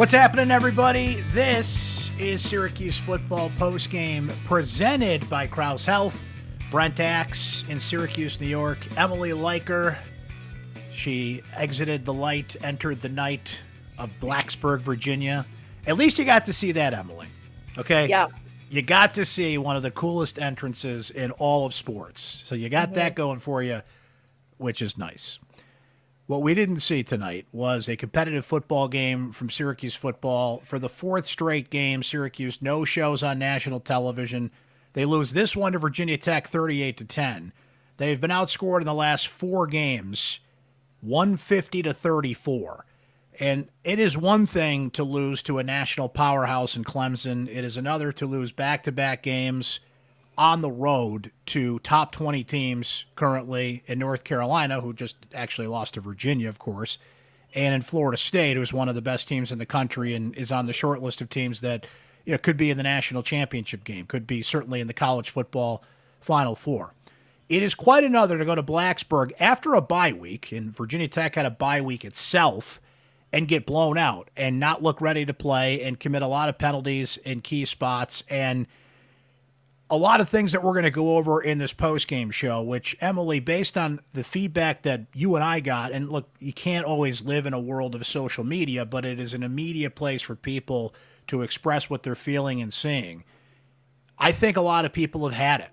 What's happening, everybody? This is Syracuse football postgame presented by Crouse Health. Brent Axe in Syracuse, New York. Emily Leiker. She exited the light, entered the night of Blacksburg, Virginia. At least you got to see that, Emily. Okay? Yeah. You got to see one of the coolest entrances in all of sports. So you got mm-hmm. that going for you, which is nice. What we didn't see tonight was a competitive football game from Syracuse football. For the fourth straight game, Syracuse no shows on national television. They lose this one to Virginia Tech 38 to 10. They've been outscored in the last 4 games 150 to 34. And it is one thing to lose to a national powerhouse in Clemson. It is another to lose back-to-back games on the road to top 20 teams currently in North Carolina, who just actually lost to Virginia, of course, and in Florida State, who's one of the best teams in the country and is on the short list of teams that you know could be in the national championship game, could be certainly in the college football Final Four. It is quite another to go to Blacksburg after a bye week, and Virginia Tech had a bye week itself, and get blown out and not look ready to play and commit a lot of penalties in key spots and – a lot of things that we're going to go over in this post game show, which Emily, based on the feedback that you and I got, and look, you can't always live in a world of social media, but it is an immediate place for people to express what they're feeling and seeing. I think a lot of people have had it.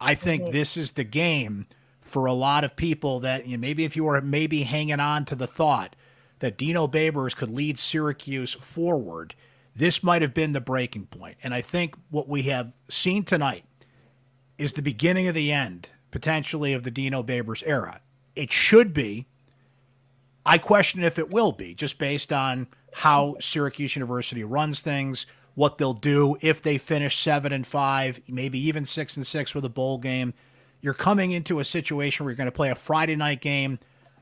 I think mm-hmm. this is the game for a lot of people that you know, maybe if you were maybe hanging on to the thought that Dino Babers could lead Syracuse forward this might have been the breaking point. And I think what we have seen tonight is the beginning of the end, potentially, of the Dino Babers era. It should be. I question if it will be, just based on how Syracuse University runs things, what they'll do if they finish seven and five, maybe even six and six with a bowl game. You're coming into a situation where you're going to play a Friday night game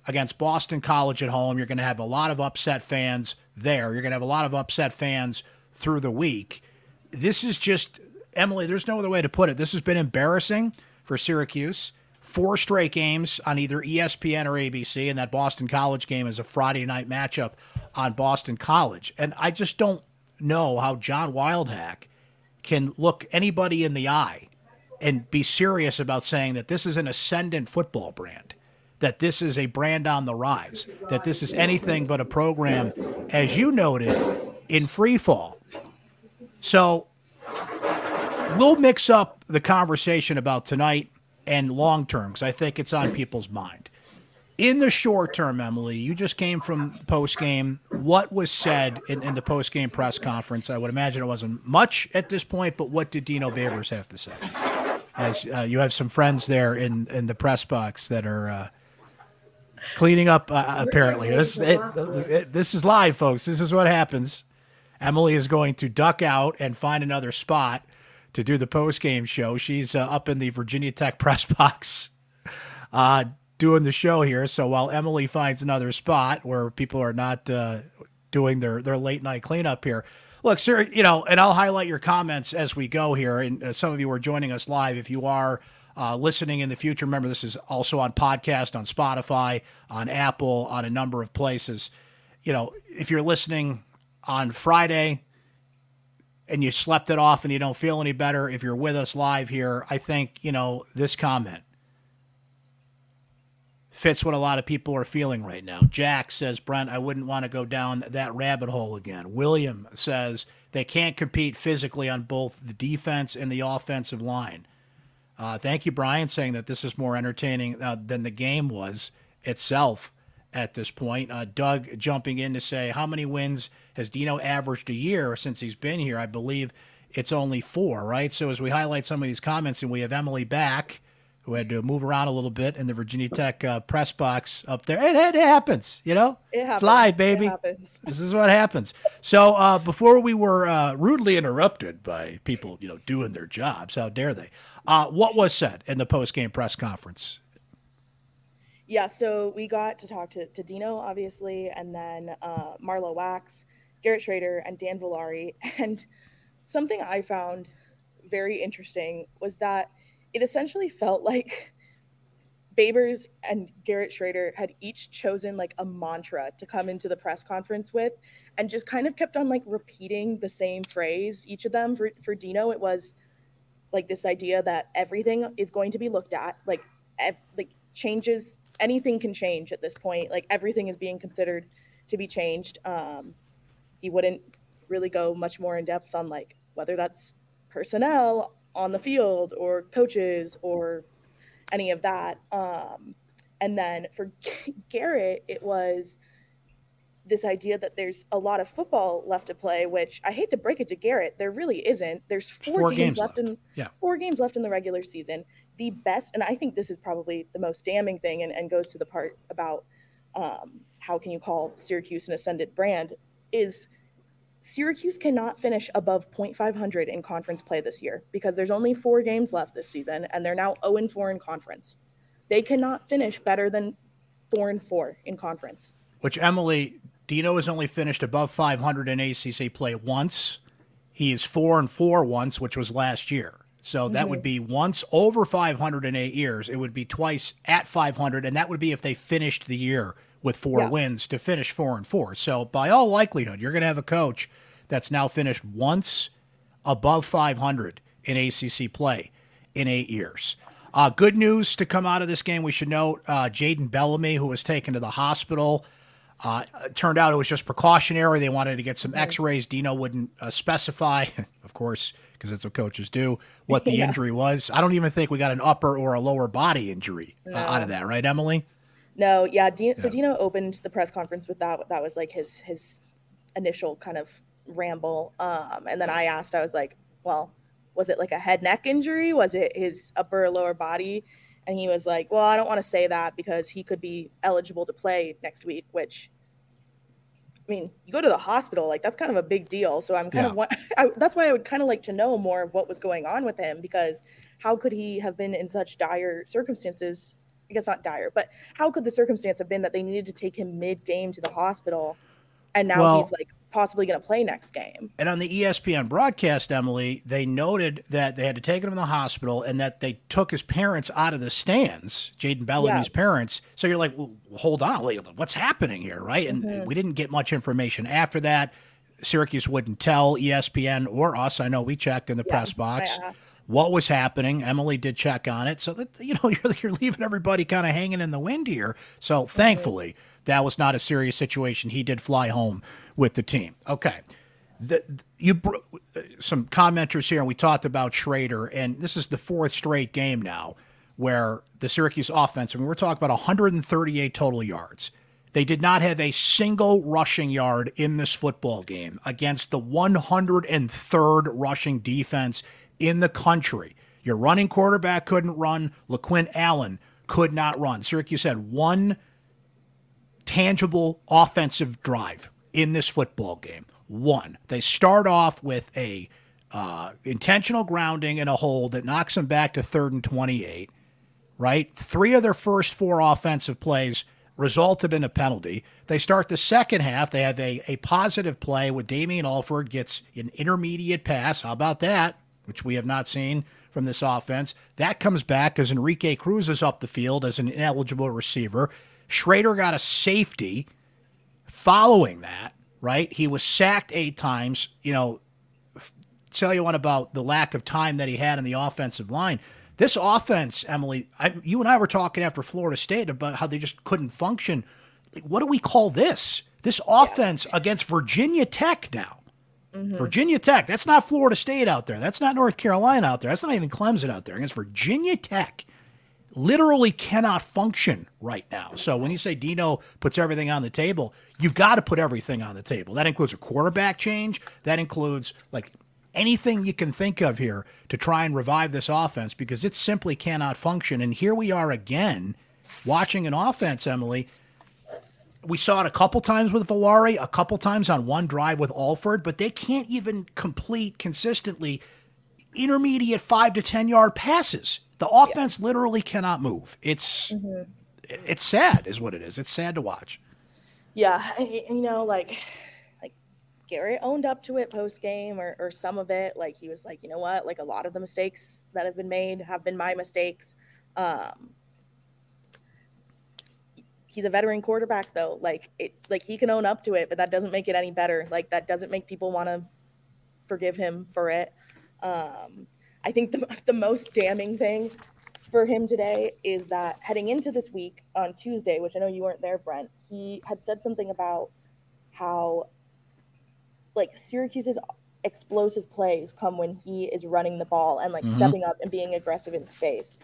against Boston College at home. You're going to have a lot of upset fans there. You're going to have a lot of upset fans through the week. This is just, Emily, there's no other way to put it. This has been embarrassing for Syracuse. Four straight games on either ESPN or ABC, and that Boston College game is a Friday night matchup on Boston College. And I just don't know how John Wildhack can look anybody in the eye and be serious about saying that this is an ascendant football brand that this is a brand on the rise, that this is anything but a program, as you noted, in free fall. So we'll mix up the conversation about tonight and long term because I think it's on people's mind. In the short term, Emily, you just came from post game. What was said in, in the post game press conference? I would imagine it wasn't much at this point, but what did Dino Babers have to say? As uh, you have some friends there in, in the press box that are uh, cleaning up. Uh, apparently, this it, it, this is live, folks. This is what happens. Emily is going to duck out and find another spot to do the post game show. She's uh, up in the Virginia Tech press box, uh, doing the show here. So while Emily finds another spot where people are not uh, doing their their late night cleanup here. Look, sir, you know, and I'll highlight your comments as we go here. And uh, some of you are joining us live. If you are uh, listening in the future. Remember, this is also on podcast, on Spotify, on Apple, on a number of places. You know, if you're listening on Friday and you slept it off and you don't feel any better, if you're with us live here, I think, you know, this comment fits what a lot of people are feeling right now. Jack says, Brent, I wouldn't want to go down that rabbit hole again. William says, they can't compete physically on both the defense and the offensive line. Uh, thank you, Brian, saying that this is more entertaining uh, than the game was itself at this point. Uh, Doug jumping in to say, How many wins has Dino averaged a year since he's been here? I believe it's only four, right? So as we highlight some of these comments, and we have Emily back, who had to move around a little bit in the Virginia Tech uh, press box up there. It, it, it happens, you know? It happens. It's live, baby. This is what happens. So uh, before we were uh, rudely interrupted by people, you know, doing their jobs, how dare they? Uh, what was said in the post game press conference? Yeah, so we got to talk to, to Dino, obviously, and then uh, Marlowe Wax, Garrett Shrader, and Dan Villari. And something I found very interesting was that it essentially felt like Babers and Garrett Shrader had each chosen like a mantra to come into the press conference with and just kind of kept on like repeating the same phrase. Each of them for, for Dino, it was like this idea that everything is going to be looked at, like ev- like changes, anything can change at this point. Like everything is being considered to be changed. Um, he wouldn't really go much more in depth on like whether that's personnel on the field or coaches or any of that. Um, and then for Garrett, it was this idea that there's a lot of football left to play, which I hate to break it to Garrett, there really isn't. There's four, Four games, games left, left. in Yeah. four games left in the regular season. The best, and I think this is probably the most damning thing, and, and goes to the part about um, how can you call Syracuse an ascendant brand, is Syracuse cannot finish above 0.500 in conference play this year because there's only four games left this season, and they're now 0 4 in conference. They cannot finish better than 4 and 4 in conference. Which Emily Dino has only finished above 500 in ACC play once. He is four and four once, which was last year. So that mm-hmm. would be once over 500 in eight years. It would be twice at 500, and that would be if they finished the year with four Yeah. wins to finish four and four. So by all likelihood, you're going to have a coach that's now finished once above 500 in ACC play in eight years. Uh, good news to come out of this game. We should note uh, Jaden Bellamy, who was taken to the hospital. Uh, turned out it was just precautionary. They wanted to get some X-rays. Dino wouldn't uh, specify, of course, because that's what coaches do. What the Yeah. injury was. I don't even think we got an upper or a lower body injury uh, out of that, right, Emily? No, yeah. Dino, So Dino opened the press conference with that. That was like his his initial kind of ramble. Um, and then I asked, I was like, "Well, was it like a head neck injury? Was it his upper or lower body?" And he was like, "Well, I don't want to say that because he could be eligible to play next week." Which, I mean, you go to the hospital, like that's kind of a big deal. So I'm kind Yeah. of I, that's why I would kind of like to know more of what was going on with him because how could he have been in such dire circumstances? I guess not dire, but how could the circumstance have been that they needed to take him mid game to the hospital, and now Well- he's like possibly going to play next game? And on the ESPN broadcast, Emily, they noted that they had to take him to the hospital and that they took his parents out of the stands, Jaden Bellamy's Yeah. parents. So you're like, well, hold on, what's happening here, right? And Mm-hmm. we didn't get much information after that. Syracuse wouldn't tell ESPN or us. I know we checked in the Yeah, press box what was happening. Emily did check on it, so that you know you're, you're leaving everybody kind of hanging in the wind here. So thankfully, that was not a serious situation. He did fly home with the team. Okay, the, you some commenters here, and we talked about Shrader, and this is the fourth straight game now where the Syracuse offense. I mean, we're talking about 138 total yards. They did not have a single rushing yard in this football game against the 103rd rushing defense in the country. Your running quarterback couldn't run. LeQuint Allen could not run. Syracuse had one tangible offensive drive in this football game. One. They start off with a uh, intentional grounding in a hole that knocks them back to third and 28 right? Three of their first four offensive plays resulted in a penalty. They start the second half. They have a, a positive play with Damien Alford gets an intermediate pass. How about that? Which we have not seen from this offense. That comes back as Enrique Cruz is up the field as an ineligible receiver. Shrader got a safety following that, right? He was sacked eight times. You know, tell you one about the lack of time that he had in the offensive line. This offense, Emily, I, you and I were talking after Florida State about how they just couldn't function. What do we call this? This offense against Virginia Tech now. Mm-hmm. Virginia Tech. That's not Florida State out there. That's not North Carolina out there. That's not even Clemson out there. Against Virginia Tech literally cannot function right now. So when you say Dino puts everything on the table, you've got to put everything on the table. That includes a quarterback change. That includes like anything you can think of here to try and revive this offense because it simply cannot function. And here we are again watching an offense, Emily. We saw it a couple times with Villari, a couple times on one drive with Alford, but they can't even complete consistently intermediate five to ten yard passes. The offense literally cannot move. It's mm-hmm. it's sad, is what it is. It's sad to watch. Yeah, you know, like Garrett owned up to it post game or or some of it. Like he was like, you know what, like a lot of the mistakes that have been made have been my mistakes. Um he's a veteran quarterback though. Like it like he can own up to it, but that doesn't make it any better. Like that doesn't make people want to forgive him for it. Um, I think the the most damning thing for him today is that heading into this week on Tuesday, which I know you weren't there, Brent, he had said something about how like Syracuse's explosive plays come when he is running the ball and like mm-hmm. stepping up and being aggressive in space.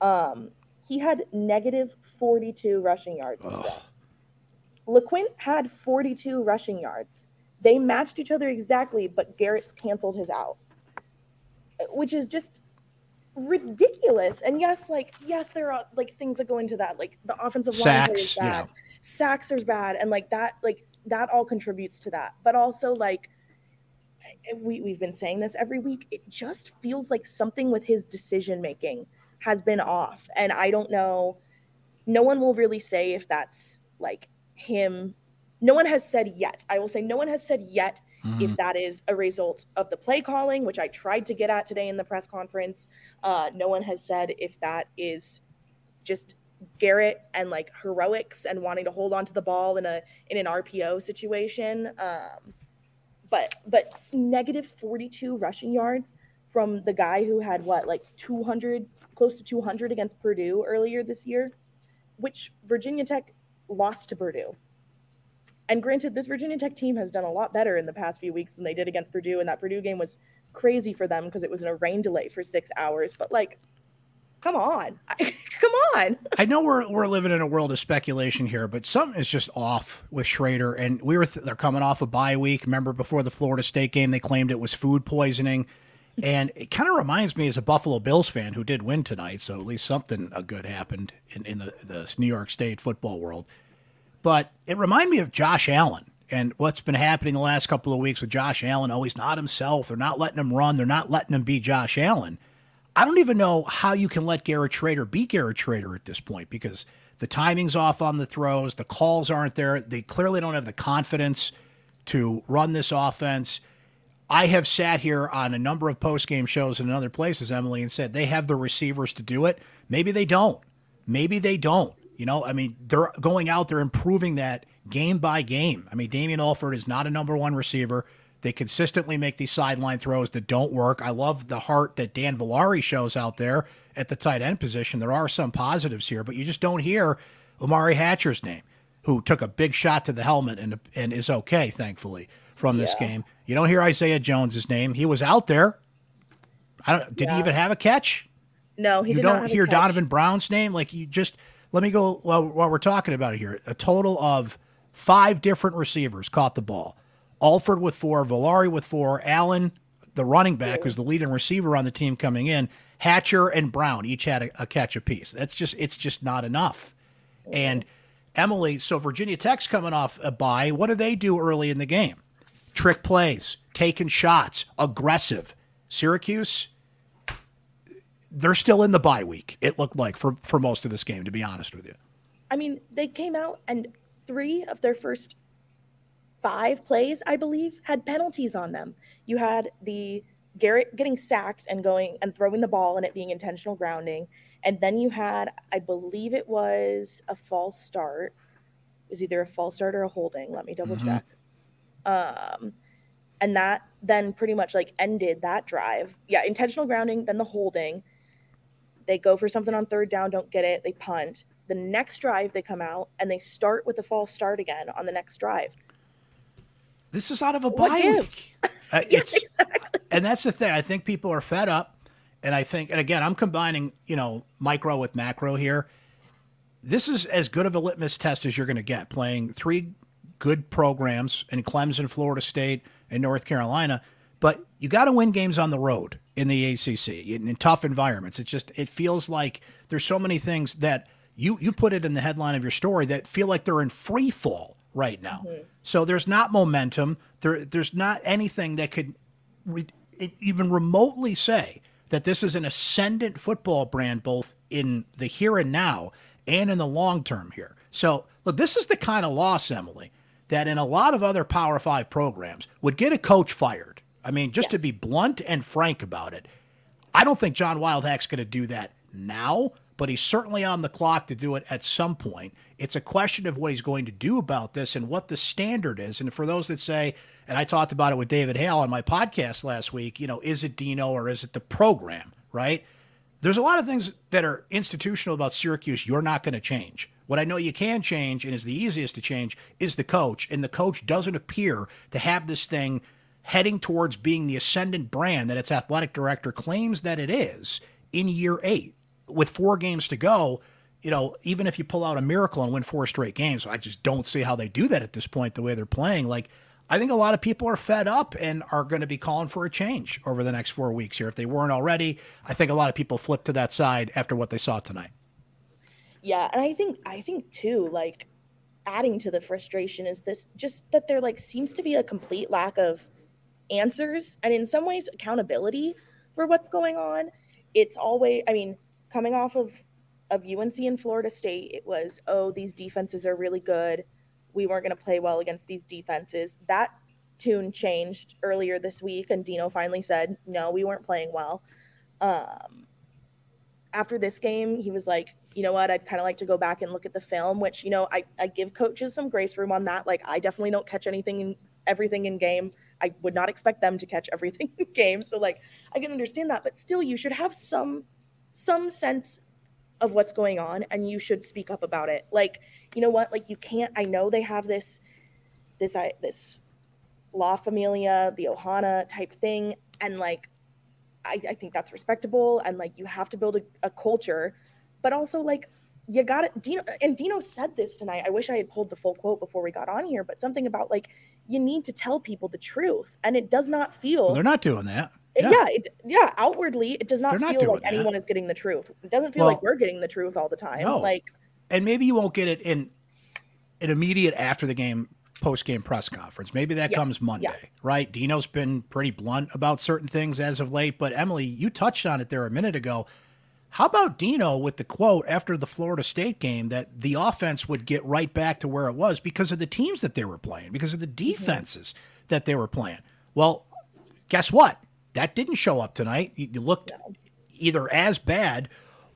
Um, he had negative 42 rushing yards today. LeQuint had 42 rushing yards. They matched each other exactly, but Garrett's canceled his out, which is just ridiculous. And yes, like yes, there are like things that go into that, like the offensive line is bad, yeah. sacks are bad, and like that, like that all contributes to that. But also like we we've been saying this every week. It just feels like something with his decision making has been off, and I don't know. No one will really say if that's like him. No one has said yet. I will say no one has said yet mm-hmm. if that is a result of the play calling, which I tried to get at today in the press conference. Uh, no one has said if that is just Garrett and like heroics and wanting to hold on to the ball in a in an RPO situation. Um, but but negative 42 rushing yards from the guy who had what like 200 close to 200 against Purdue earlier this year, which Virginia Tech lost to Purdue. And granted, this Virginia Tech team has done a lot better in the past few weeks than they did against Purdue, and that Purdue game was crazy for them because it was in a rain delay for six hours. But like, come on, come on. I know we're we're living in a world of speculation here, but something is just off with Shrader And we were th- they're coming off a bye week. Remember before the Florida State game, they claimed it was food poisoning. And it kind of reminds me as a Buffalo Bills fan who did win tonight, so at least something uh, good happened in, in the, the New York State football world. But it reminded me of Josh Allen and what's been happening the last couple of weeks with Josh Allen. Oh, he's not himself. They're not letting him run. They're not letting him be Josh Allen. I don't even know how you can let Garrett Shrader be Garrett Shrader at this point because the timing's off on the throws, the calls aren't there. They clearly don't have the confidence to run this offense. I have sat here on a number of post game shows and in other places, Emily, and said they have the receivers to do it. Maybe they don't. Maybe they don't. You know, I mean, they're going out there improving that game by game. I mean, Damien Alford is not a number one receiver. They consistently make these sideline throws that don't work. I love the heart that Dan Villari shows out there at the tight end position. There are some positives here, but you just don't hear Omari Hatcher's name, who took a big shot to the helmet and and is okay, thankfully, from this yeah. game. You don't hear Isaiah Jones's name. He was out there. I don't. Did yeah. he even have a catch? No, he didn't. you don't hear Donovan Brown's name. Like you just let me go. Well, while we're talking about it here, a total of five different receivers caught the ball. Alford with four, Villari with four, Allen, the running back, who's the leading receiver on the team coming in, Hatcher and Brown each had a, a catch apiece. That's just it's just not enough. And Emily, so Virginia Tech's coming off a bye. What do they do early in the game? Trick plays, taking shots, aggressive. Syracuse, they're still in the bye week. It looked like for for most of this game, to be honest with you. I mean, they came out and three of their first five plays, I believe, had penalties on them. You had the Garrett getting sacked and going and throwing the ball and it being intentional grounding. And then you had, I believe it was a false start. It was either a false start or a holding. Let me double mm-hmm. check. Um, and that then pretty much like ended that drive. Yeah, intentional grounding, then the holding. They go for something on third down, don't get it, they punt. The next drive, they come out and they start with a false start again on the next drive. This is out of a bye. Uh, yes, exactly. And that's the thing. I think people are fed up. And I think, and again, I'm combining, you know, micro with macro here. This is as good of a litmus test as you're going to get playing three good programs in Clemson, Florida State, and North Carolina. But you got to win games on the road in the ACC in, in tough environments. It just it feels like there's so many things that you you put it in the headline of your story that feel like they're in free fall right now. Mm-hmm. So there's not momentum. There, there's not anything that could re- even remotely say that this is an ascendant football brand, both in the here and now and in the long term here. So, look, this is the kind of loss, Emily, that in a lot of other Power Five programs would get a coach fired. I mean, just yes. to be blunt and frank about it, I don't think John Wildhack's going to do that now, but he's certainly on the clock to do it at some point. It's a question of what he's going to do about this and what the standard is. And for those that say, and I talked about it with David Hale on my podcast last week, you know, is it Dino or is it the program, right? There's a lot of things that are institutional about Syracuse you're not going to change. What I know you can change and is the easiest to change is the coach. And the coach doesn't appear to have this thing heading towards being the ascendant brand that its athletic director claims that it is in year eight. With four games to go, you know, even if you pull out a miracle and win four straight games, I just don't see how they do that at this point, the way they're playing. Like, I think a lot of people are fed up and are going to be calling for a change over the next four weeks here. If they weren't already, I think a lot of people flipped to that side after what they saw tonight. Yeah, and I think I think too, like adding to the frustration is this just that there like seems to be a complete lack of answers and in some ways accountability for what's going on. It's always I mean, coming off of of UNC and Florida State, it was, oh, these defenses are really good we weren't going to play well against these defenses. That tune changed earlier this week, and Dino finally said, no, we weren't playing well. Um, after this game, he was like, you know what, I'd kind of like to go back and look at the film, which, you know, I, I give coaches some grace room on that. Like, I definitely don't catch anything in everything in game. I would not expect them to catch everything in game. So, like, I can understand that, but still, you should have some some sense of what's going on and you should speak up about it. Like you know what? Like you can't i know they have this this i this la familia the ohana type thing. And like I, I think that's respectable. And like you have to build a, a culture. But also like you got it dino and dino said this tonight. I wish i had pulled the full quote before we got on here but something about like you need to tell people the truth. And it does not feel well, they're not doing that yeah. yeah, it, yeah. Outwardly, it does not feel like that. anyone is getting the truth. It doesn't feel well, like we're getting the truth all the time. No. Like, and maybe you won't get it in an immediate after the game post game press conference. Maybe that yeah. comes Monday, yeah. right? Dino's been pretty blunt about certain things as of late, but Emily, you touched on it there a minute ago. How about Dino with the quote after the Florida State game that the offense would get right back to where it was because of the teams that they were playing, because of the mm-hmm. defenses mm-hmm. that they were playing? Well, guess what? That didn't show up tonight. You, looked either as bad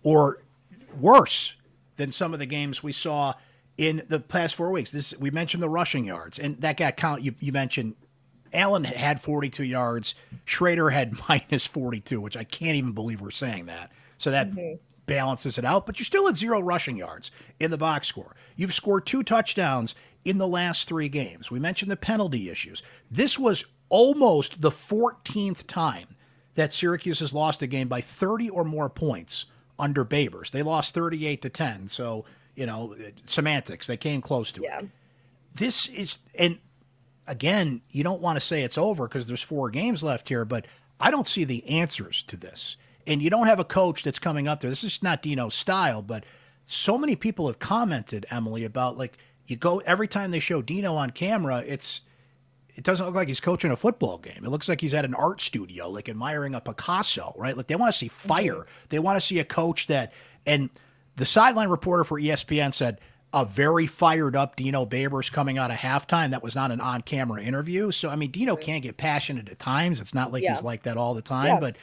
or worse than some of the games we saw in the past four weeks. This we mentioned the rushing yards, and that got count. You, you mentioned Allen had 42 yards. Shrader had minus 42, which I can't even believe we're saying that. So that mm-hmm. balances it out. But you're still at zero rushing yards in the box score. You've scored two touchdowns in the last three games. We mentioned the penalty issues. This was almost the 14th time that Syracuse has lost a game by 30 or more points under Babers. They lost 38 to 10. So, you know, semantics, they came close to yeah. it. This is, and again, you don't want to say it's over because there's four games left here, but I don't see the answers to this. And you don't have a coach that's coming up there. This is not Dino's style, but so many people have commented, Emily, about like, you go every time they show Dino on camera, it's it doesn't look like he's coaching a football game. It looks like he's at an art studio, like admiring a Picasso, right? Like they want to see fire. Mm-hmm. They want to see a coach that. And the sideline reporter for ESPN said a very fired up Dino Babers coming out of halftime. That was not an on camera interview. So I mean, Dino can't get passionate at times. It's not like yeah. he's like that all the time, yeah. but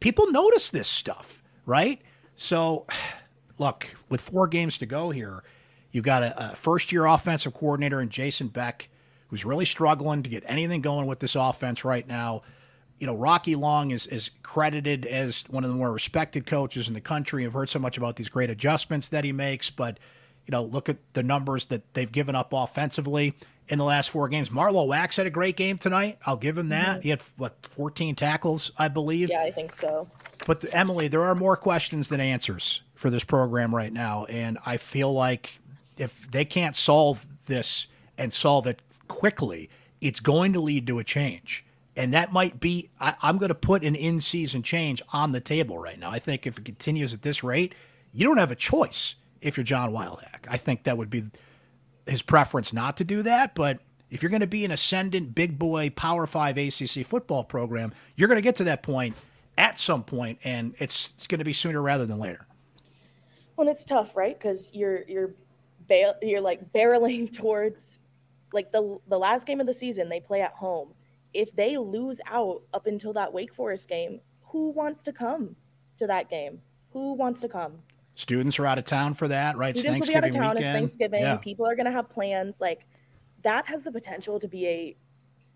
people notice this stuff, right? So, look, with four games to go here, you've got a, a first year offensive coordinator in Jason Beck who's really struggling to get anything going with this offense right now. You know, Rocky Long is, is credited as one of the more respected coaches in the country. I've heard so much about these great adjustments that he makes, but, you know, look at the numbers that they've given up offensively in the last four games. Marlowe Wax had a great game tonight. I'll give him that. Mm-hmm. He had, what, 14 tackles, I believe? Yeah, I think so. But, the, Emily, there are more questions than answers for this program right now. And I feel like if they can't solve this and solve it quickly, it's going to lead to a change. And that might be, I, am going to put an in season change on the table right now. I think if it continues at this rate, you don't have a choice if you're John Wildhack. I think that would be his preference not to do that. But if you're going to be an ascendant big boy Power Five ACC football program, you're going to get to that point at some point, and it's, it's going to be sooner rather than later. Well, it's tough, right? Because you're you're you're like barreling towards like the the last game of the season they play at home if they lose out up until that wake forest game who wants to come to that game who wants to come Students are out of town for that, right? Students will be out of town. weekend. It's Thanksgiving. Yeah. People are going to have plans. Like that has the potential to be a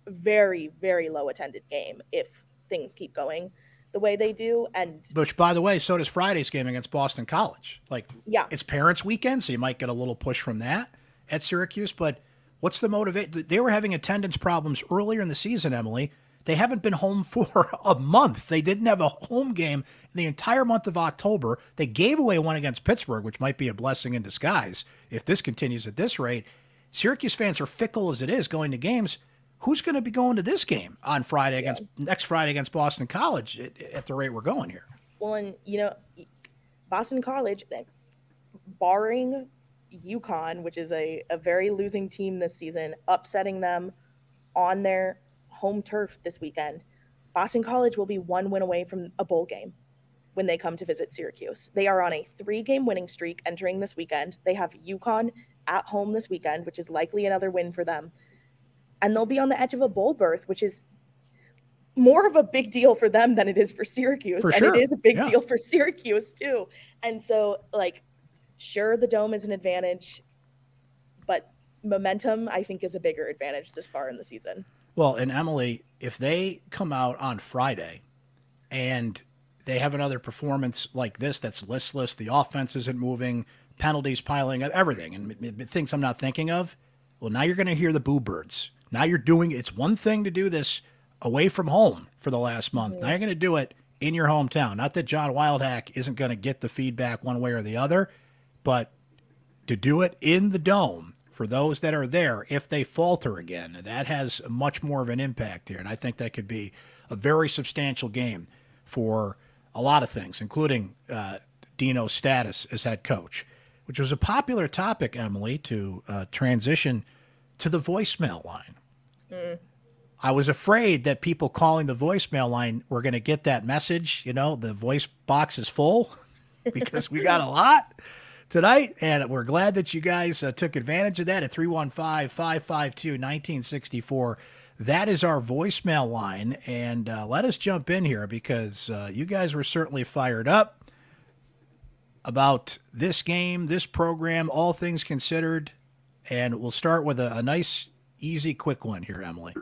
very, very low attended game if things keep going the way they do. And Which, by the way, so does Friday's game against Boston College. Like, yeah, it's parents' weekend, so you might get a little push from that at Syracuse. But what's the motivation? They were having attendance problems earlier in the season, Emily. They haven't been home for a month. They didn't have a home game the entire month of October. They gave away one against Pittsburgh, which might be a blessing in disguise if this continues at this rate. Syracuse fans are fickle as it is going to games. Who's going to be going to this game on Friday against next Friday against Boston College at, at the rate we're going here? well, and you know, Boston College, barring UConn, which is a, a very losing team this season, upsetting them on their home turf this weekend, Boston College will be one win away from a bowl game when they come to visit Syracuse. They are on a three game winning streak entering this weekend. They have UConn at home this weekend, which is likely another win for them. And they'll be on the edge of a bowl berth, which is more of a big deal for them than it is for Syracuse. For and sure. it is a big Yeah. deal for Syracuse too. And so, like, sure, the dome is an advantage, but momentum, I think, is a bigger advantage this far in the season. Well, and Emily, if they come out on Friday and they have another performance like this that's listless, the offense isn't moving, penalties piling up, everything, and things I'm not thinking of, well, now you're going to hear the boo birds. Now you're doing it's one thing to do this away from home for the last month. Mm-hmm. Now you're going to do it in your hometown. Not that John Wildhack isn't going to get the feedback one way or the other, but to do it in the dome for those that are there if they falter again that has much more of an impact here. And i think that could be a very substantial game for a lot of things including uh, dino's status as head coach which was a popular topic emily to uh, transition to the voicemail line. I was afraid that people calling the voicemail line were going to get that message. You know, the voice box is full because we got a lot tonight. And we're glad that you guys uh, took advantage of that at 315 552 1964. That is our voicemail line. And uh, let us jump in here because uh, you guys were certainly fired up about this game, this program, all things considered. And we'll start with a, a nice, easy, quick one here, Emily.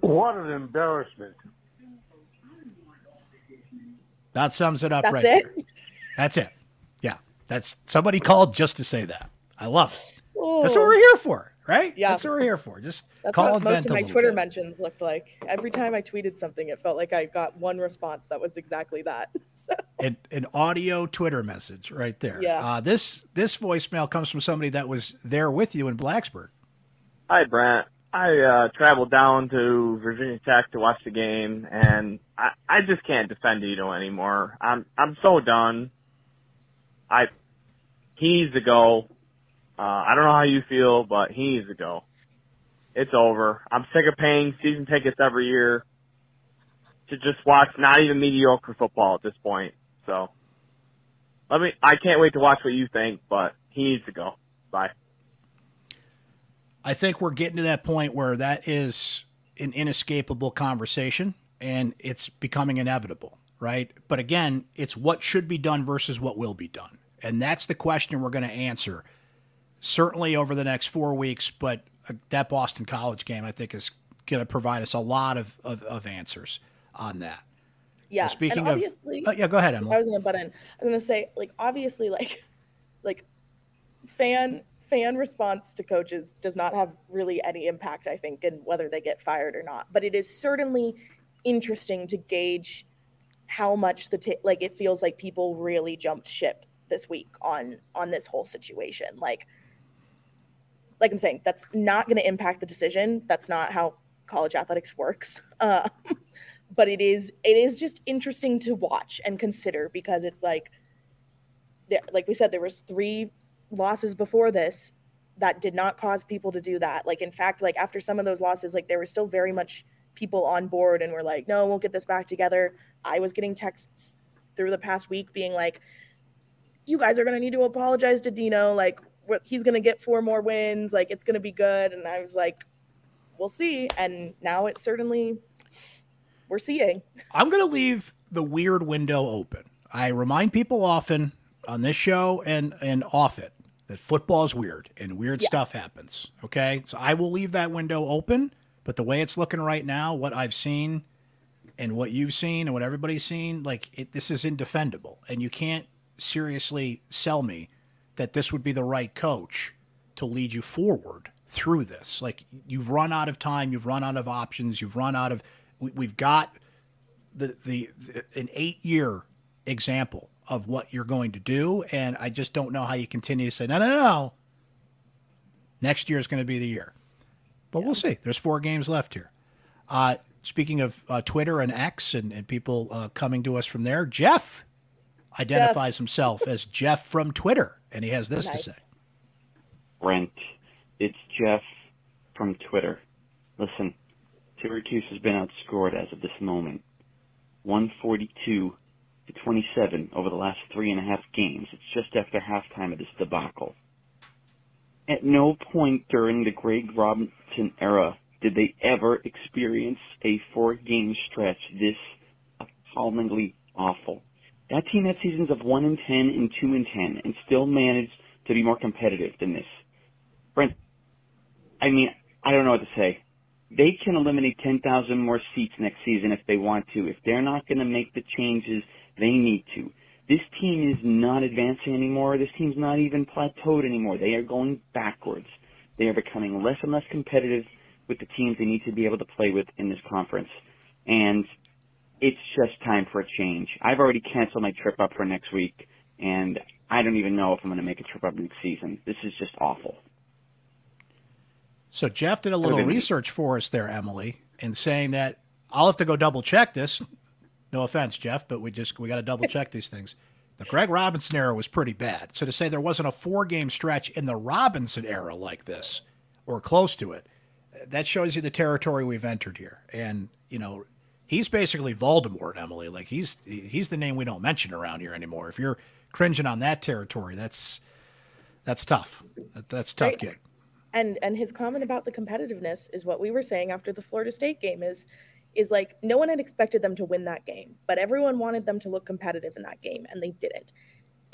What an embarrassment. That sums it up That's right it. there. That's it. Yeah. That's somebody called just to say that. I love it. That's what we're here for, right? Yeah. That's what we're here for. Just That's call what most of my Twitter bit. mentions looked like. Every time I tweeted something, it felt like I got one response that was exactly that. So, An, an audio Twitter message right there. Yeah. Uh, this this voicemail comes from somebody that was there with you in Blacksburg. Hi, Brent. I uh, traveled down to Virginia Tech to watch the game, and I, I just can't defend Dino anymore. I'm I'm so done. I he needs to go. Uh, I don't know how you feel, but he needs to go. It's over. I'm sick of paying season tickets every year to just watch not even mediocre football at this point. So let me. I can't wait to watch what you think, but he needs to go. Bye. I think we're getting to that point where that is an inescapable conversation and it's becoming inevitable, right? But again, it's what should be done versus what will be done. And that's the question we're going to answer certainly over the next four weeks. But uh, that Boston College game, I think, is going to provide us a lot of, of, of answers on that. yeah. Speaking and of, obviously, uh, yeah, go ahead, Emily. I was gonna butt in. I was gonna say, like, obviously, like, like, fan fan response to coaches does not have really any impact. I think in whether they get fired or not. But it is certainly interesting to gauge how much the ta- like it feels like people really jumped ship this week on on this whole situation. Like, like I'm saying, that's not going to impact the decision. That's not how college athletics works. Uh, but it is it is just interesting to watch and consider because it's like like we said there was three losses before this that did not cause people to do that like in fact like after some of those losses like there were still very much people on board and were like no we'll get this back together i was getting texts through the past week being like you guys are going to need to apologize to dino like he's going to get four more wins like it's going to be good and i was like we'll see and now it's certainly we're seeing I'm going to leave the weird window open. I remind people often on this show and and off it that football is weird and weird Yeah. stuff happens. Okay, so I will leave that window open. But the way it's looking right now, what I've seen and what you've seen and what everybody's seen, like it, this is indefendable, and you can't seriously sell me that this would be the right coach to lead you forward through this. Like you've run out of time, you've run out of options, you've run out of. We, we've got the, the the an eight year example of what you're going to do, and I just don't know how you continue to say no, no, no. Next year is going to be the year, but we'll see. There's four games left here. Uh, speaking of uh, Twitter and X and, and people uh, coming to us from there, Jeff identifies himself as Jeff from Twitter, and he has this Nice. to say. Brent, it's Jeff from Twitter. Listen, Syracuse has been outscored as of this moment. 142 to 27 over the last three and a half games. It's just after halftime of this debacle. At no point during the Greg Robinson era did they ever experience a four game stretch this appallingly awful. That team had seasons of 1 and 10 and 2 and 10 and still managed to be more competitive than this. Brent, I mean, I don't know what to say. They can eliminate 10,000 more seats next season if they want to. If they're not going to make the changes they need to. This team is not advancing anymore. This team's not even plateaued anymore. They are going backwards. They are becoming less and less competitive with the teams they need to be able to play with in this conference. And it's just time for a change. I've already canceled my trip up for next week, and I don't even know if I'm going to make a trip up next season. This is just awful. So Jeff did a little good week. research for us there, Emily, in saying that I'll have to go double check this. No offense, Jeff, but we just we got to double check these things. The Greg Robinson era was pretty bad. So to say there wasn't a four game stretch in the Robinson era like this, or close to it, that shows you the territory we've entered here. And you know, he's basically Voldemort, Emily. Like he's he's the name we don't mention around here anymore. If you're cringing on that territory, that's that's tough. That, that's tough, Right. kid. and and his comment about the competitiveness is what we were saying after the Florida State game is is like no one had expected them to win that game, but everyone wanted them to look competitive in that game and they didn't.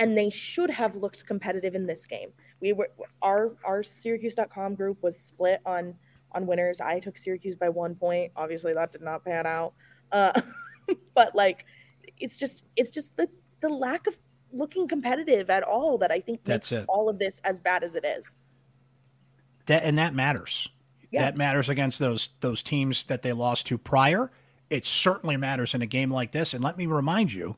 And they should have looked competitive in this game. We were our our syracuse.com group was split on on winners. I took Syracuse by 1 point. Obviously that did not pan out. Uh but like it's just it's just the the lack of looking competitive at all that I think That's makes it. all of this as bad as it is. That and that matters. Yeah. That matters against those those teams that they lost to prior. It certainly matters in a game like this. And let me remind you,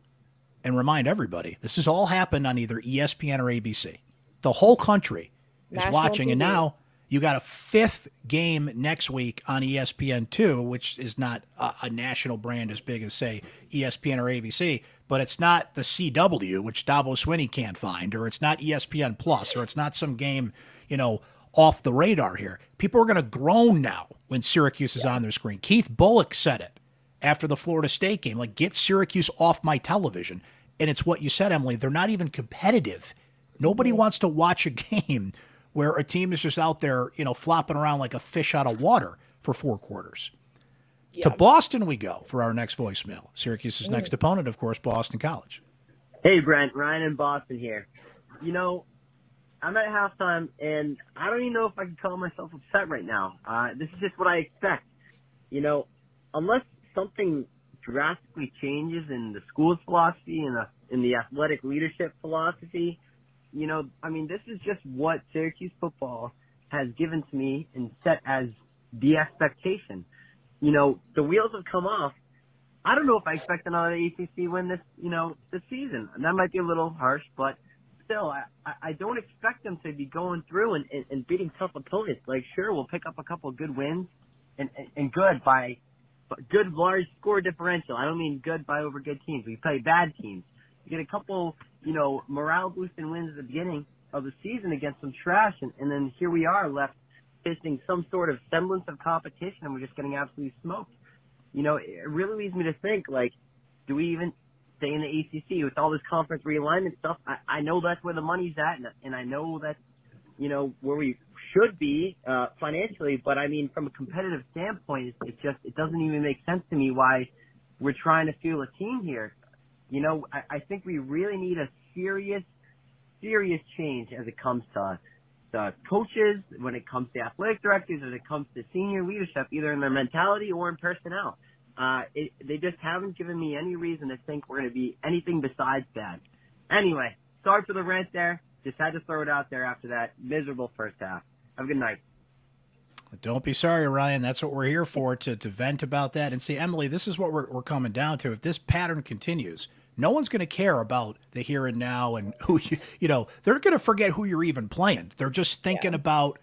and remind everybody, this has all happened on either ESPN or ABC. The whole country is National watching, and now you got a fifth game next week on E ESPN two, which is not a, a national brand as big as say ESPN or ABC, but it's not the CW, which Dabo Swinney can't find, or it's not ESPN Plus, or it's not some game, you know, off the radar here. People are going to groan now when Syracuse is on their screen. Keith Bulluck said it after the Florida State game, like get Syracuse off my television. And it's what you said, Emily. They're not even competitive. Nobody wants to watch a game where a team is just out there, you know, flopping around like a fish out of water for four quarters. Yeah. To Boston we go for our next voicemail. Syracuse's next opponent, of course, Boston College. Hey, Brent, Ryan in Boston here. You know, I'm at halftime, and I don't even know if I can call myself upset right now. Uh, this is just what I expect. You know, unless something drastically changes in the school's philosophy and the in the athletic leadership philosophy, you know, I mean, this is just what Syracuse football has given to me and set as the expectation. You know, the wheels have come off. I don't know if I expect another ACC win this, you know, this season. And that might be a little harsh, but still, I, I- don't expect them to be going through and, and, and beating tough opponents. Like, sure, we'll pick up a couple of good wins and, and, and good by good large score differential. I don't mean good by over good teams. We play bad teams. You get a couple, you know, morale boosting wins at the beginning of the season against some trash, and, and then here we are left facing some sort of semblance of competition, and we're just getting absolutely smoked. You know, it really leads me to think, like, do we even stay in the ACC with all this conference realignment stuff? I, I know that's where the money's at, and, and I know that's, you know, where we should be uh, financially. But I mean, from a competitive standpoint, it, just it doesn't even make sense to me why we're trying to field a team here. You know, I, I think we really need a serious serious change as it comes to the coaches, when it comes to athletic directors, as it comes to senior leadership, either in their mentality or in personnel. Uh, it, they just haven't given me any reason to think we're going to be anything besides that. Anyway, sorry for the rant there. Just had to throw it out there after that miserable first half. Have a good night. Don't be sorry, Ryan. That's what we're here for to, to vent about that. And see, Emily, this is what we're, we're coming down to. If this pattern continues, no one's going to care about the here and now and who you, you know, they're going to forget who you're even playing. They're just thinking Yeah. about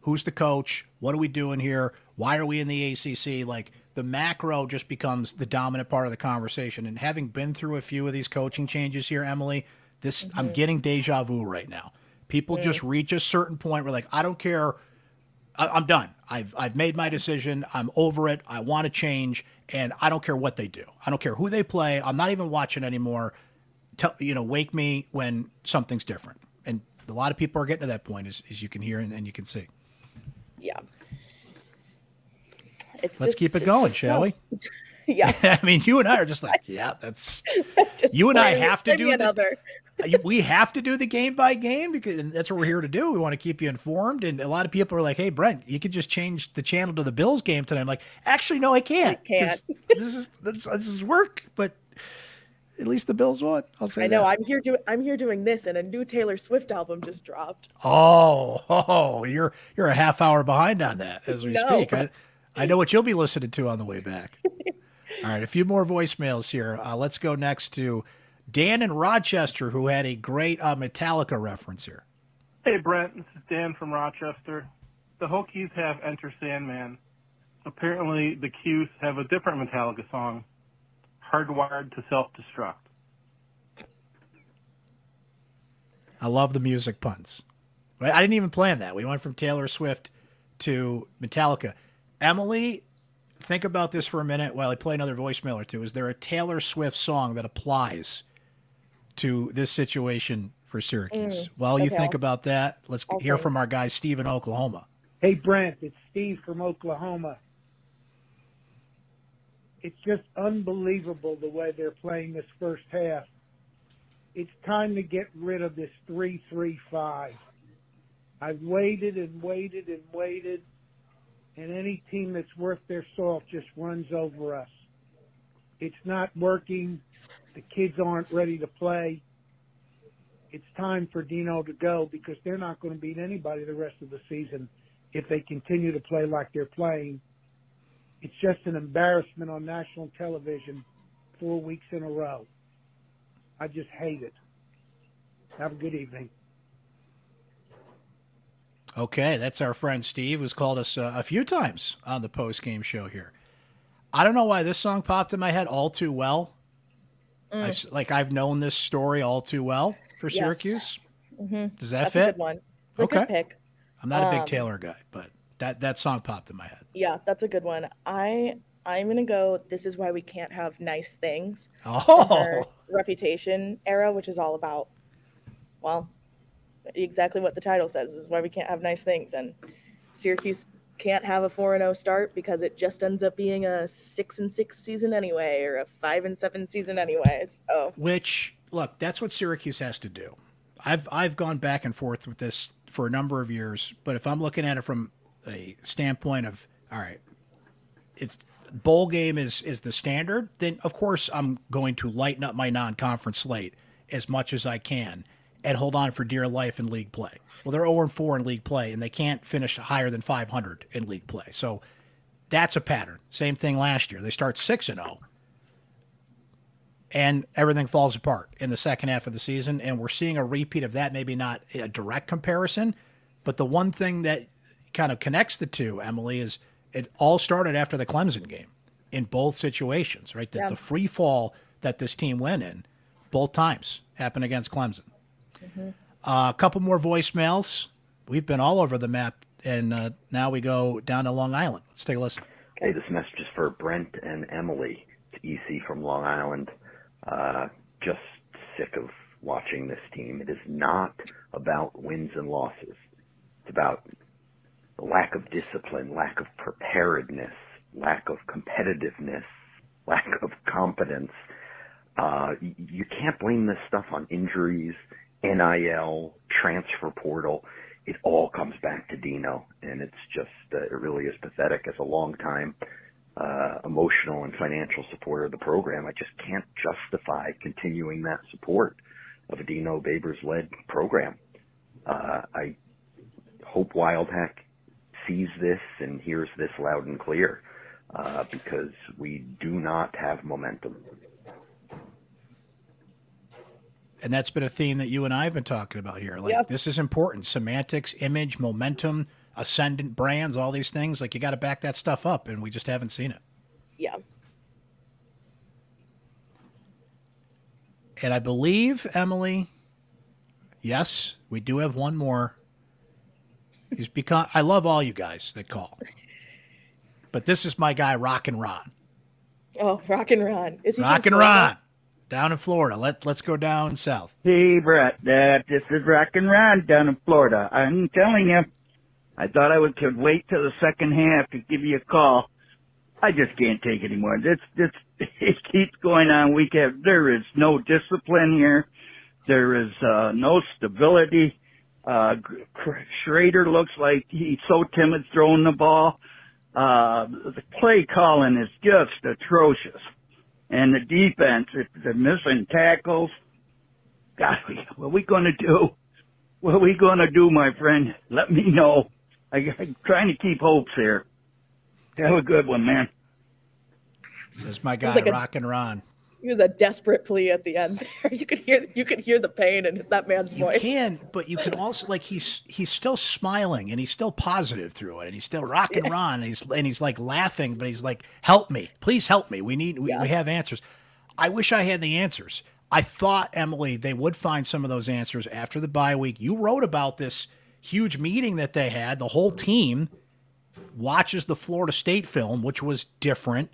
who's the coach, what are we doing here, why are we in the ACC? Like the macro just becomes the dominant part of the conversation. And having been through a few of these coaching changes here, Emily, this I'm mm-hmm. getting deja vu right now. People just mm. reach a certain point where like I don't care I, I'm done. I've I've made my decision. I'm over it. I want to change, and I don't care what they do. I don't care who they play. I'm not even watching anymore. Tell you know, wake me when something's different. And a lot of people are getting to that point, as, as you can hear and, and you can see. Yeah. It's Let's just- keep it going, shall no. we? yeah. I mean, you and I are just like, yeah, that's Just You and I have to do me the- another. we have to do the game by game because and that's what we're here to do. We want to keep you informed. And a lot of people are like, "Hey, Brent, you could just change the channel to the Bills game tonight." I'm like, "Actually, no, I can't. I can't. This is this, this is work, but at least the Bills won." I'll say. I know. that. I'm here doing. I'm here doing this, and a new Taylor Swift album just dropped. Oh, oh, you're you're a half hour behind on that as we No. speak. I, I know what you'll be listening to on the way back. All right, a few more voicemails here. Uh, let's go next to Dan in Rochester, who had a great uh, Metallica reference here. Hey Brent, this is Dan from Rochester. The Hokies have Enter Sandman. Apparently the Cuse have a different Metallica song, Hardwired to Self-Destruct. I love the music puns. I didn't even plan that. We went from Taylor Swift to Metallica. Emily, think about this for a minute while I play another voicemail or two. Is there a Taylor Swift song that applies to this situation for Syracuse? Mm, while you okay. think about that, let's I'll hear from our guy Steve in Oklahoma. Hey, Brent, it's Steve from Oklahoma. It's just unbelievable the way they're playing this first half. It's time to get rid of this 3 3 5. I've waited and waited and waited, and any team that's worth their salt just runs over us. It's not working. The kids aren't ready to play. It's time for Dino to go because they're not going to beat anybody the rest of the season if they continue to play like they're playing. It's just an embarrassment on national television four weeks in a row. I just hate it. Have a good evening. Okay, that's our friend Steve, who's called us uh, a few times on the post game show here. I don't know why this song popped in my head all too well. I s like I've known this story all too well for Mm. Yes. Syracuse. Mm-hmm. Does that That's a fit? good one. It's Okay. good pick. I'm not a big Um, Taylor guy, but that that song popped in my head. Yeah, that's a good one. I I'm gonna go. This is why we can't have nice things. Oh, reputation era, which is all about, well, exactly what the title says. This is why we can't have nice things, and Syracuse can't have a four and zero start because it just ends up being a six and six season anyway, or a five and seven season anyway. So which look, that's what Syracuse has to do. I've I've gone back and forth with this for a number of years, but if I'm looking at it from a standpoint of all right, it's bowl game is is the standard, then of course I'm going to lighten up my non-conference slate as much as I can and hold on for dear life in league play. Well, they're 0 4 in league play and they can't finish higher than 500 in league play. So that's a pattern. Same thing last year. They start 6 and 0 and everything falls apart in the second half of the season. And we're seeing a repeat of that, maybe not a direct comparison, but the one thing that kind of connects the two, Emily, is it all started after the Clemson game in both situations, right? The, Yeah. the free fall that this team went in both times happened against Clemson. Uh, a couple more voicemails. We've been all over the map, and uh, now we go down to Long Island. Let's take a listen. Hey, this message is for Brent and Emily. It's EC from Long Island. Uh, just sick of watching this team. It is not about wins and losses. It's about the lack of discipline, lack of preparedness, lack of competitiveness, lack of competence. Uh, you can't blame this stuff on injuries. NIL, transfer portal, it all comes back to Dino, and it's just uh, it really is pathetic. As a long time uh, emotional and financial supporter of the program, I just can't justify continuing that support of a Dino Babers led program. Uh, I hope Wildhack sees this and hears this loud and clear uh, because we do not have momentum. And that's been a theme that you and I have been talking about here. Like yep. this is important: semantics, image, momentum, ascendant brands, all these things. Like you got to back that stuff up, and we just haven't seen it. Yeah. And I believe Emily. Yes, we do have one more. He's become. I love all you guys that call, but this is my guy, Rock and Ron. Oh, Rock and Ron! Is he Rock and Ron? Down in Florida. Let let's go down south. Hey Brett, uh, this is Rock and Ron down in Florida. I'm telling you, I thought I would could wait till the second half to give you a call. I just can't take it anymore. This this it keeps going on week after. There is no discipline here. There is uh, no stability. Uh, Shrader looks like he's so timid throwing the ball. Uh, the play calling is just atrocious. And the defense, if they're missing tackles, God, what are we going to do? What are we going to do, my friend? Let me know. I, I'm trying to keep hopes here. Have a good one, man. There's my guy, like Rock and Ron he was a desperate plea at the end there. You could hear you could hear the pain in that man's you voice. You can, but you can also like he's he's still smiling and he's still positive through it and he's still rocking yeah. Ron and he's and he's like laughing, but he's like, "Help me, please help me. We need we, yeah. we have answers." I wish I had the answers. I thought Emily they would find some of those answers after the bye week. You wrote about this huge meeting that they had. The whole team watches the Florida State film, which was different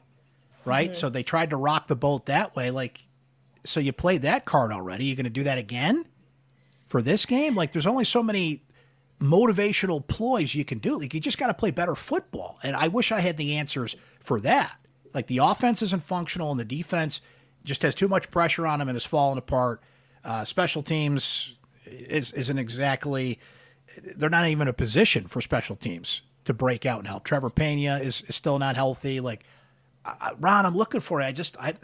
right? Mm-hmm. So they tried to rock the boat that way. Like, so you played that card already. You're going to do that again for this game? Like, there's only so many motivational ploys you can do. Like, you just got to play better football. And I wish I had the answers for that. Like, the offense isn't functional, and the defense just has too much pressure on them and is falling apart. Uh, special teams is isn't exactly. They're not even a position for special teams to break out and help. Trebor Pena is, is still not healthy. Like I, Ron, I'm looking for it. I just, I,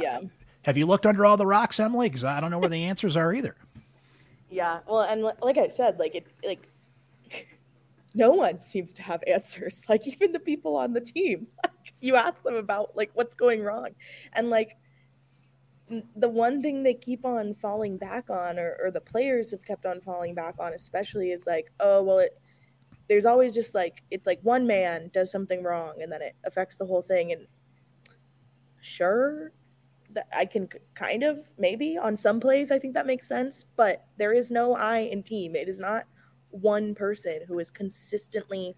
yeah. I, have you looked under all the rocks, Emily? Because I don't know where the answers are either. Yeah. Well, and like I said, like it, like no one seems to have answers. Like even the people on the team, like, you ask them about like what's going wrong, and like the one thing they keep on falling back on, or, or the players have kept on falling back on, especially, is like, oh well, it there's always just like it's like one man does something wrong and then it affects the whole thing and sure that I can kind of maybe on some plays I think that makes sense but there is no I in team. It is not one person who is consistently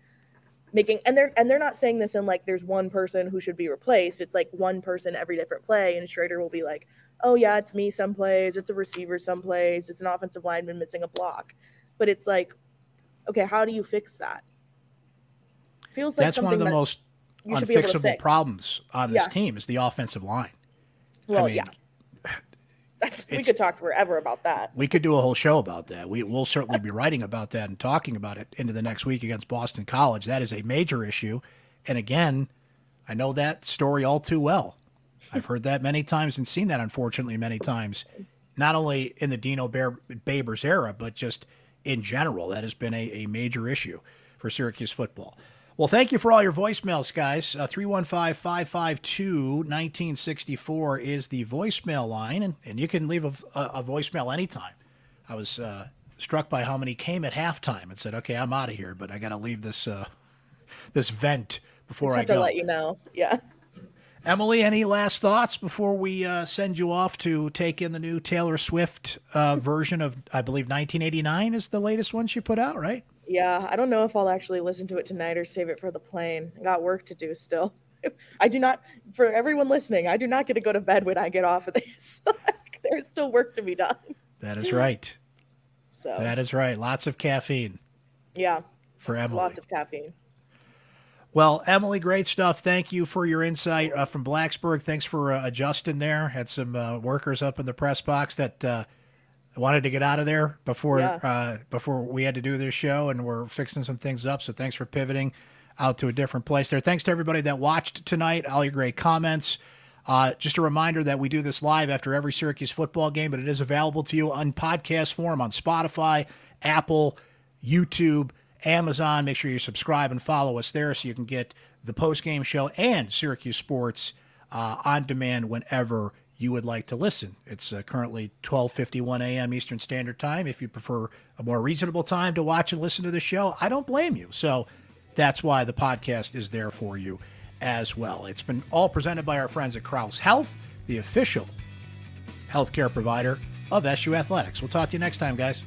making and they're and they're not saying this in like there's one person who should be replaced. It's like one person every different play and Shrader will be like oh yeah it's me some plays it's a receiver some plays it's an offensive lineman missing a block. But it's like okay, how do you fix that? Feels like that's one of the most unfixable problems on this yeah. team is the offensive line. Well, I mean, yeah. That's, we could talk forever about that. We could do a whole show about that. We will certainly be writing about that and talking about it into the next week against Boston College. That is a major issue. And again, I know that story all too well. I've heard that many times and seen that, unfortunately, many times, not only in the Dino Bear, Babers era, but just – in general. That has been a, a major issue for Syracuse football. Well, thank you for all your voicemails, guys. Uh, 315 552 1964 is the voicemail line, and, and you can leave a, a, a voicemail anytime. I was uh, struck by how many came at halftime and said, okay, I'm out of here, but I got to leave this uh, this vent before I go. to let you know. Yeah. Emily, any last thoughts before we uh, send you off to take in the new Taylor Swift uh, version of, I believe, 1989 is the latest one she put out, right? Yeah, I don't know if I'll actually listen to it tonight or save it for the plane. I got work to do still. I do not, for everyone listening, I do not get to go to bed when I get off of this. There's still work to be done. That is right. So that is right. Lots of caffeine. Yeah. For Emily. Lots of caffeine. Well, Emily, great stuff. Thank you for your insight uh, from Blacksburg. Thanks for uh, adjusting there. Had some uh, workers up in the press box that uh, wanted to get out of there before Yeah. uh, before we had to do this show, and we're fixing some things up. So thanks for pivoting out to a different place there. Thanks to everybody that watched tonight. All your great comments. Uh, just a reminder that we do this live after every Syracuse football game, but it is available to you on podcast form on Spotify, Apple, YouTube, Amazon. Make sure you subscribe and follow us there so you can get the post game show and Syracuse Sports uh, on demand whenever you would like to listen. It's uh, currently 12:51 a.m. Eastern Standard Time. If you prefer a more reasonable time to watch and listen to the show, I don't blame you. So that's why the podcast is there for you as well. It's been all presented by our friends at Crouse Health, the official healthcare provider of SU Athletics. We'll talk to you next time, guys.